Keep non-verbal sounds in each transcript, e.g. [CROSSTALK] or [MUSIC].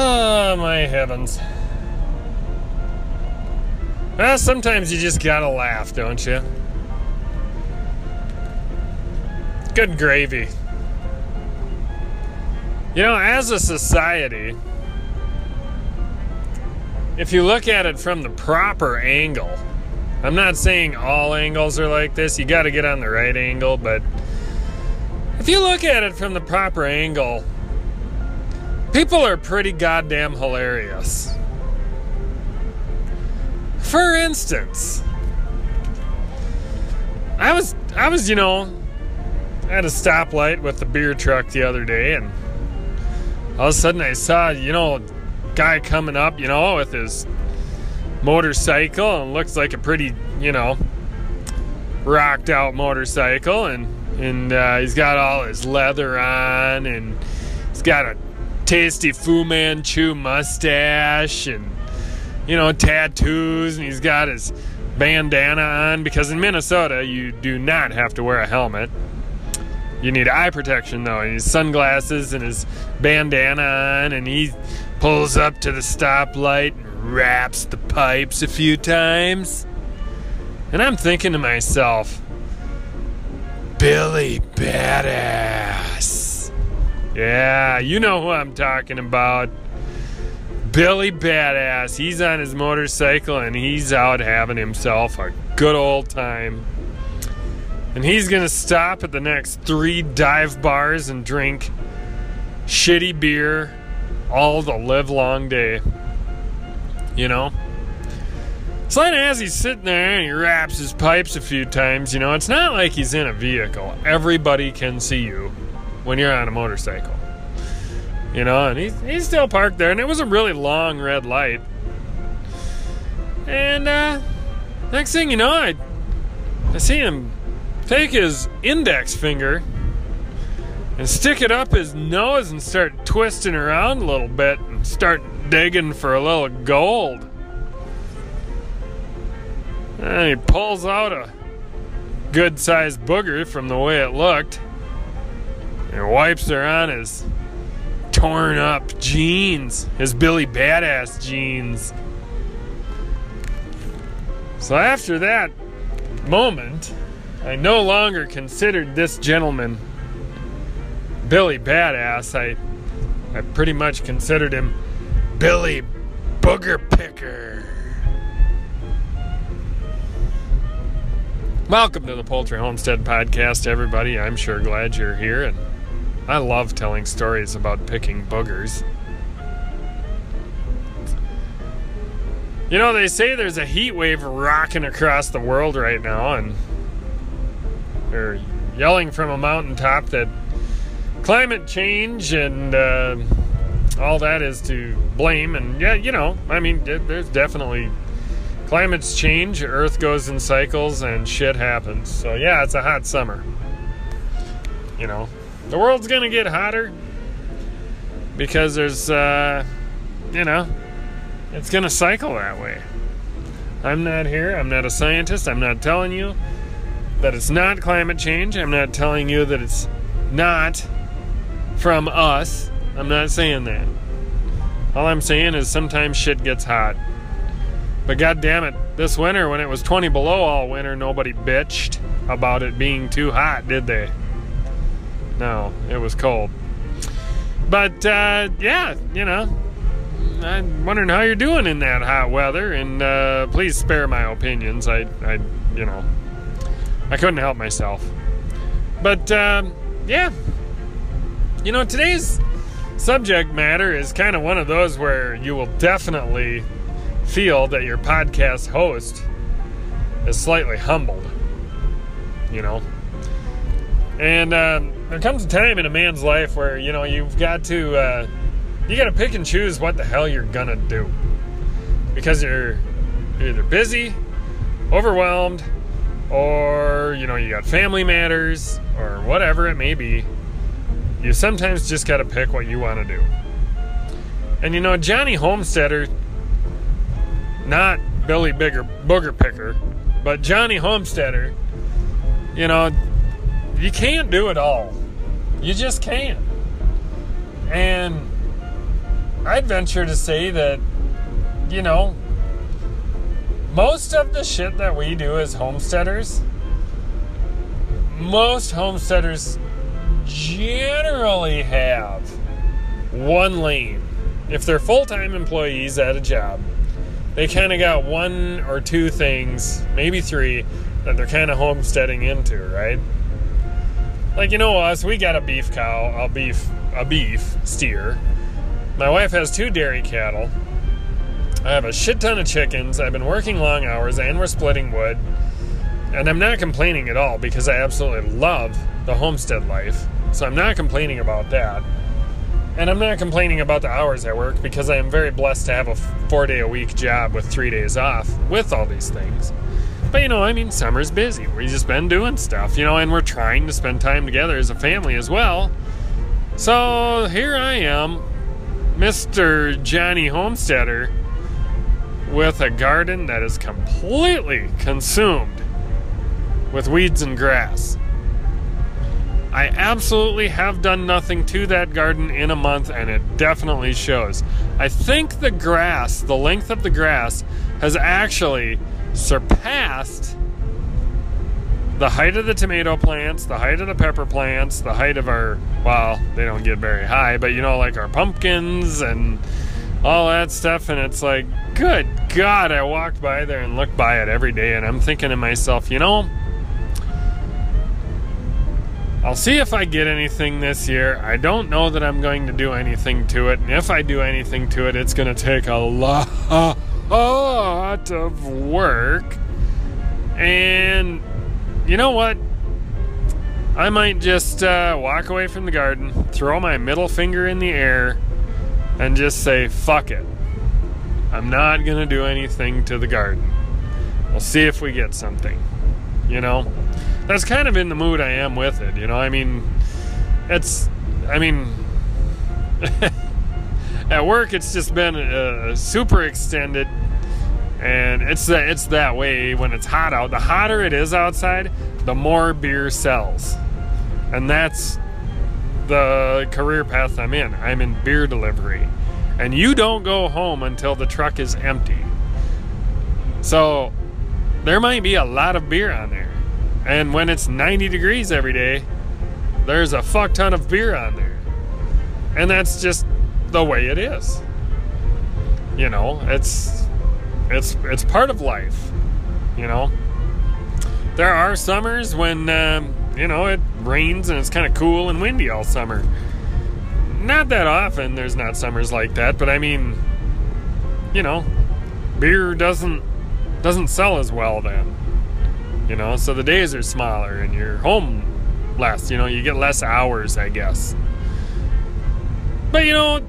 Oh, my heavens. Well, sometimes you just gotta laugh, don't you? Good gravy. You know, as a society, if you look at it from the proper angle, I'm not saying all angles are like this, you gotta get on the right angle, but if you look at it from the proper angle, people are pretty goddamn hilarious. For instance, I was I was, you know, at a stoplight with the beer truck the other day and all of a sudden I saw, you know, guy coming up, you know, with his motorcycle and looks like a pretty, you know, rocked out motorcycle and and uh, he's got all his leather on and he's got a tasty Fu Manchu mustache and you know tattoos and he's got his bandana on because in Minnesota you do not have to wear a helmet. You need eye protection though, and his sunglasses and his bandana on, and he pulls up to the stoplight and raps the pipes a few times. And I'm thinking to myself, Billy Badass. Yeah, you know who I'm talking about. Billy Badass. He's on his motorcycle and he's out having himself a good old time. And he's going to stop at the next three dive bars and drink shitty beer all the live long day. You know? So then as he's sitting there and he raps his pipes a few times, you know, it's not like he's in a vehicle. Everybody can see you when you're on a motorcycle. You know, and he's, he's still parked there, and it was a really long red light. And uh, next thing you know, I, I see him take his index finger and stick it up his nose and start twisting around a little bit and start digging for a little gold. And he pulls out a good sized booger from the way it looked and wipes her on his torn up jeans, his Billy Badass jeans. So after that moment, I no longer considered this gentleman Billy Badass. I I pretty much considered him Billy Booger Picker. Welcome to the Poultry Homestead Podcast, everybody. I'm sure glad you're here, and I love telling stories about picking boogers. You know, they say there's a heat wave rocking across the world right now, and they're yelling from a mountaintop that climate change and uh, all that is to blame. And yeah, you know, I mean, there's definitely climates change, Earth goes in cycles, and shit happens. So yeah, it's a hot summer. You know, the world's gonna get hotter because there's, uh, you know, it's gonna cycle that way. I'm not here. I'm not a scientist. I'm not telling you that it's not climate change. I'm not telling you that it's not from us. I'm not saying that. All I'm saying is sometimes shit gets hot. But god damn it, this winter when it was 20 below all winter, nobody bitched about it being too hot, did they? No, it was cold. But uh, yeah, you know, I'm wondering how you're doing in that hot weather, and uh, please spare my opinions. I, I, you know, I couldn't help myself. But um, yeah, you know, today's subject matter is kind of one of those where you will definitely feel that your podcast host is slightly humbled. You know? And uh, there comes a time in a man's life where, you know, you've got to, uh, you got to pick and choose what the hell you're gonna do. Because you're either busy, overwhelmed, or, you know, you got family matters, or whatever it may be. You sometimes just got to pick what you want to do. And you know, Johnny Homesteader not Billy Bigger Booger Picker, but Johnny Homesteader, you know, you can't do it all. You just can't. And I'd venture to say that, you know, most of the shit that we do as homesteaders, most homesteaders generally have one lane. If they're full time employees at a job, they kind of got one or two things, maybe three, that they're kind of homesteading into, right? Like you know us, we got a beef cow, a beef, a beef steer. My wife has two dairy cattle. I have a shit ton of chickens. I've been working long hours and we're splitting wood. And I'm not complaining at all because I absolutely love the homestead life. So I'm not complaining about that. And I'm not complaining about the hours I work because I am very blessed to have a four day a week job with three days off with all these things. But you know, I mean, summer's busy. We've just been doing stuff, you know, and we're trying to spend time together as a family as well. So here I am, Mr. Johnny Homesteader, with a garden that is completely consumed with weeds and grass. I absolutely have done nothing to that garden in a month, and it definitely shows. I think the grass, the length of the grass, has actually surpassed the height of the tomato plants, the height of the pepper plants, the height of our, well, they don't get very high, but you know, like our pumpkins and all that stuff. And it's like, good God, I walked by there and looked by it every day, and I'm thinking to myself, you know, I'll see if I get anything this year. I don't know that I'm going to do anything to it. And if I do anything to it, it's going to take a lot of work. And you know what? I might just uh, walk away from the garden, throw my middle finger in the air, and just say, fuck it. I'm not going to do anything to the garden. We'll see if we get something. You know? That's kind of in the mood I am with it. You know? I mean, it's. I mean. [LAUGHS] at work, it's just been uh, super extended and it's that it's that way when it's hot out. The hotter it is outside, the more beer sells, and that's the career path I'm in. I'm in beer delivery, and you don't go home until the truck is empty. So there might be a lot of beer on there, and when it's 90 degrees every day, there's a fuck ton of beer on there, and that's just the way it is. You know, it's it's it's part of life, you know. There are summers when um, you know it rains and it's kind of cool and windy all summer. Not that often. There's not summers like that, but I mean, you know, beer doesn't doesn't sell as well then. You know, so the days are smaller and you're home less. You know, you get less hours, I guess. But you know,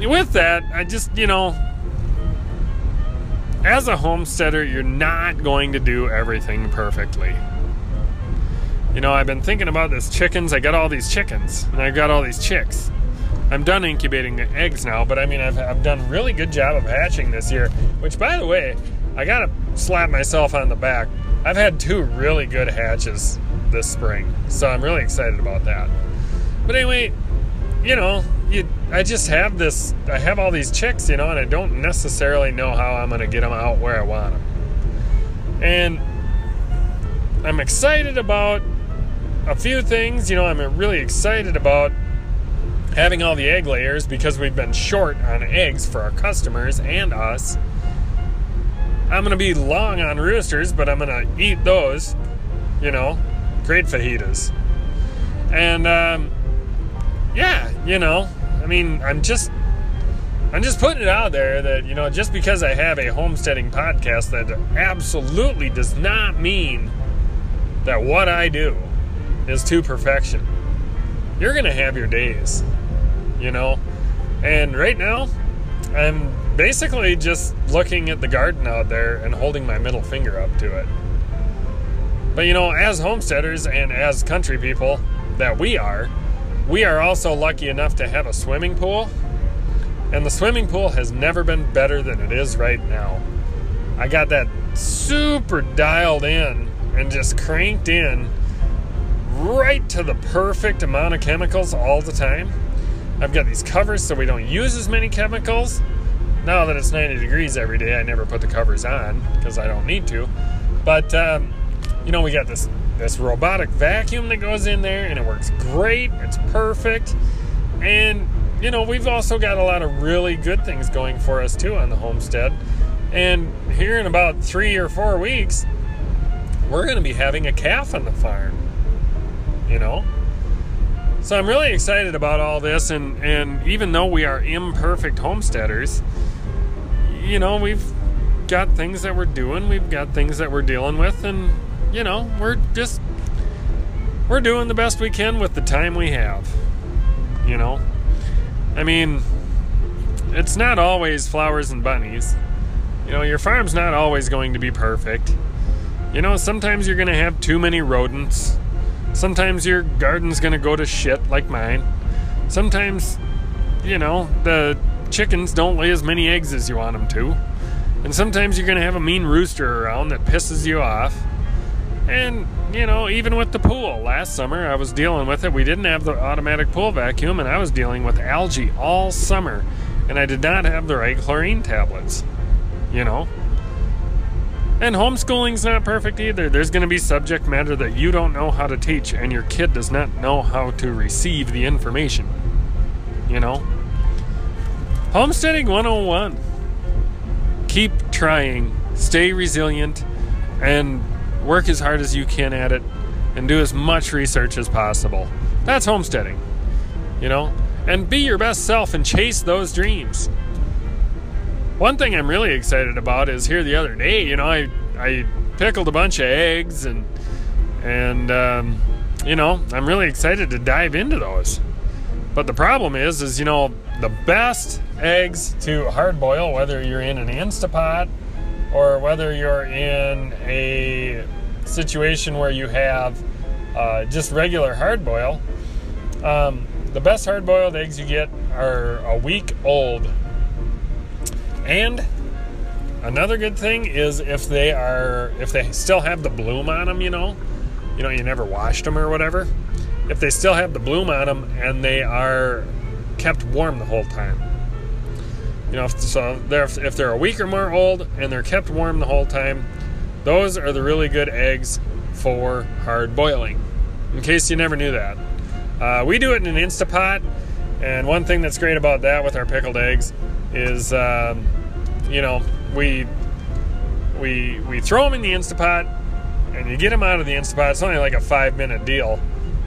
with that, I just you know as a homesteader, you're not going to do everything perfectly. You know, I've been thinking about this chickens. I got all these chickens, and I've got all these chicks. I'm done incubating the eggs now, but I mean, I've, I've done a really good job of hatching this year. Which, by the way, I gotta slap myself on the back. I've had two really good hatches this spring, so I'm really excited about that. But anyway, you know, you, I just have this, I have all these chicks, you know, and I don't necessarily know how I'm going to get them out where I want them. And I'm excited about a few things, you know, I'm really excited about having all the egg layers because we've been short on eggs for our customers and us. I'm going to be long on roosters, but I'm going to eat those, you know, great fajitas. And, um, yeah, you know, mean, I'm just I'm just putting it out there that, you know, just because I have a homesteading podcast, that absolutely does not mean that what I do is to perfection. You're going to have your days, you know? And right now, I'm basically just looking at the garden out there and holding my middle finger up to it. But, you know, as homesteaders and as country people that we are, we are also lucky enough to have a swimming pool, and the swimming pool has never been better than it is right now. I got that super dialed in and just cranked in right to the perfect amount of chemicals all the time. I've got these covers so we don't use as many chemicals. Now that it's 90 degrees every day, I never put the covers on because I don't need to. But um, you know, we got this this robotic vacuum that goes in there, and it works great. It's perfect, and you know, we've also got a lot of really good things going for us too on the homestead. And here in about three or four weeks, we're going to be having a calf on the farm. You know, so I'm really excited about all this, and and even though we are imperfect homesteaders, you know, we've got things that we're doing, we've got things that we're dealing with, and you know, we're just we're doing the best we can with the time we have. You know, I mean, it's not always flowers and bunnies. You know, your farm's not always going to be perfect. You know, sometimes you're going to have too many rodents Sometimes your garden's gonna go to shit like mine. Sometimes, you know, the chickens don't lay as many eggs as you want them to. And sometimes you're gonna have a mean rooster around that pisses you off. And, you know, even with the pool, last summer I was dealing with it. We didn't have the automatic pool vacuum, and I was dealing with algae all summer. And I did not have the right chlorine tablets. You know? And homeschooling's not perfect either. There's going to be subject matter that you don't know how to teach, and your kid does not know how to receive the information. You know? Homesteading 101. Keep trying, stay resilient, and work as hard as you can at it, and do as much research as possible. That's homesteading. You know? And be your best self and chase those dreams. One thing I'm really excited about is here the other day, you know, I I pickled a bunch of eggs and and um, you know, I'm really excited to dive into those. But the problem is, is you know, the best eggs to hard boil, whether you're in an Instapot or whether you're in a situation where you have uh, just regular hard boil, um, the best hard boiled eggs you get are a week old and another good thing is if they are if they still have the bloom on them, you know, you know, you never washed them or whatever. If they still have the bloom on them and they are kept warm the whole time. You know, so they're, if they're a week or more old and they're kept warm the whole time, those are the really good eggs for hard boiling. In case you never knew that, uh, we do it in an Instapot, and one thing that's great about that with our pickled eggs is um, you know, we we we throw them in the Instapot, and you get them out of the Instapot. It's only like a five minute deal,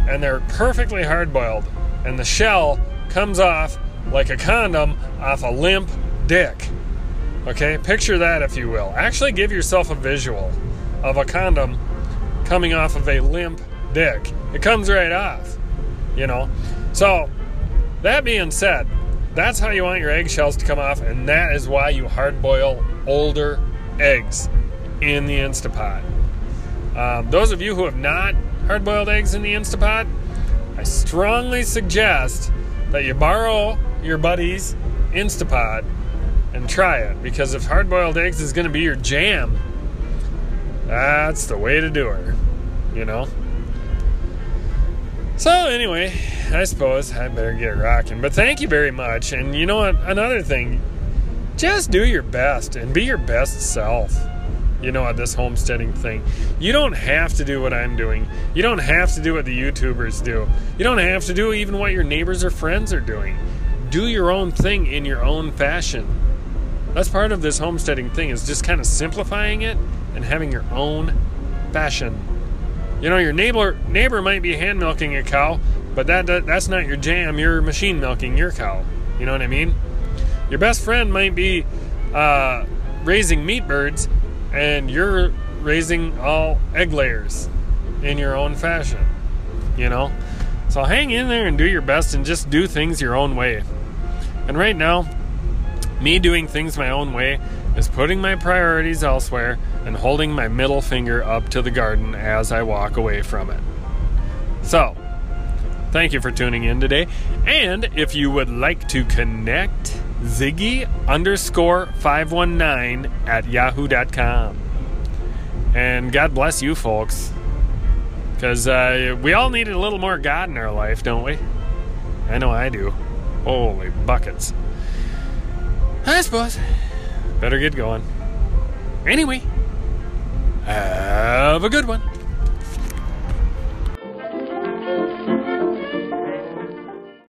and they're perfectly hard boiled, and the shell comes off like a condom off a limp dick. Okay, picture that if you will. Actually, give yourself a visual of a condom coming off of a limp dick. It comes right off, you know. So, that being said, that's how you want your eggshells to come off, and that is why you hard boil older eggs in the Instapot. Um, those of you who have not hard boiled eggs in the Instapot, I strongly suggest that you borrow your buddy's Instapot and try it because if hard boiled eggs is going to be your jam, that's the way to do it, you know? So, anyway, I suppose I better get rocking. But thank you very much. And you know what? Another thing, just do your best and be your best self. You know, at this homesteading thing, you don't have to do what I'm doing. You don't have to do what the YouTubers do. You don't have to do even what your neighbors or friends are doing. Do your own thing in your own fashion. That's part of this homesteading thing is just kind of simplifying it and having your own fashion. You know, your neighbor neighbor might be hand milking a cow, but that, that that's not your jam. You're machine milking your cow. You know what I mean? Your best friend might be uh, raising meat birds, and you're raising all egg layers in your own fashion. You know, so hang in there and do your best, and just do things your own way. And right now, me doing things my own way is putting my priorities elsewhere and holding my middle finger up to the garden as I walk away from it. So, thank you for tuning in today. And if you would like to connect, Ziggy underscore 519 at yahoo.com. And God bless you folks. Because uh, we all need a little more God in our life, don't we? I know I do. Holy buckets. I suppose. Better get going. Anyway, have a good one.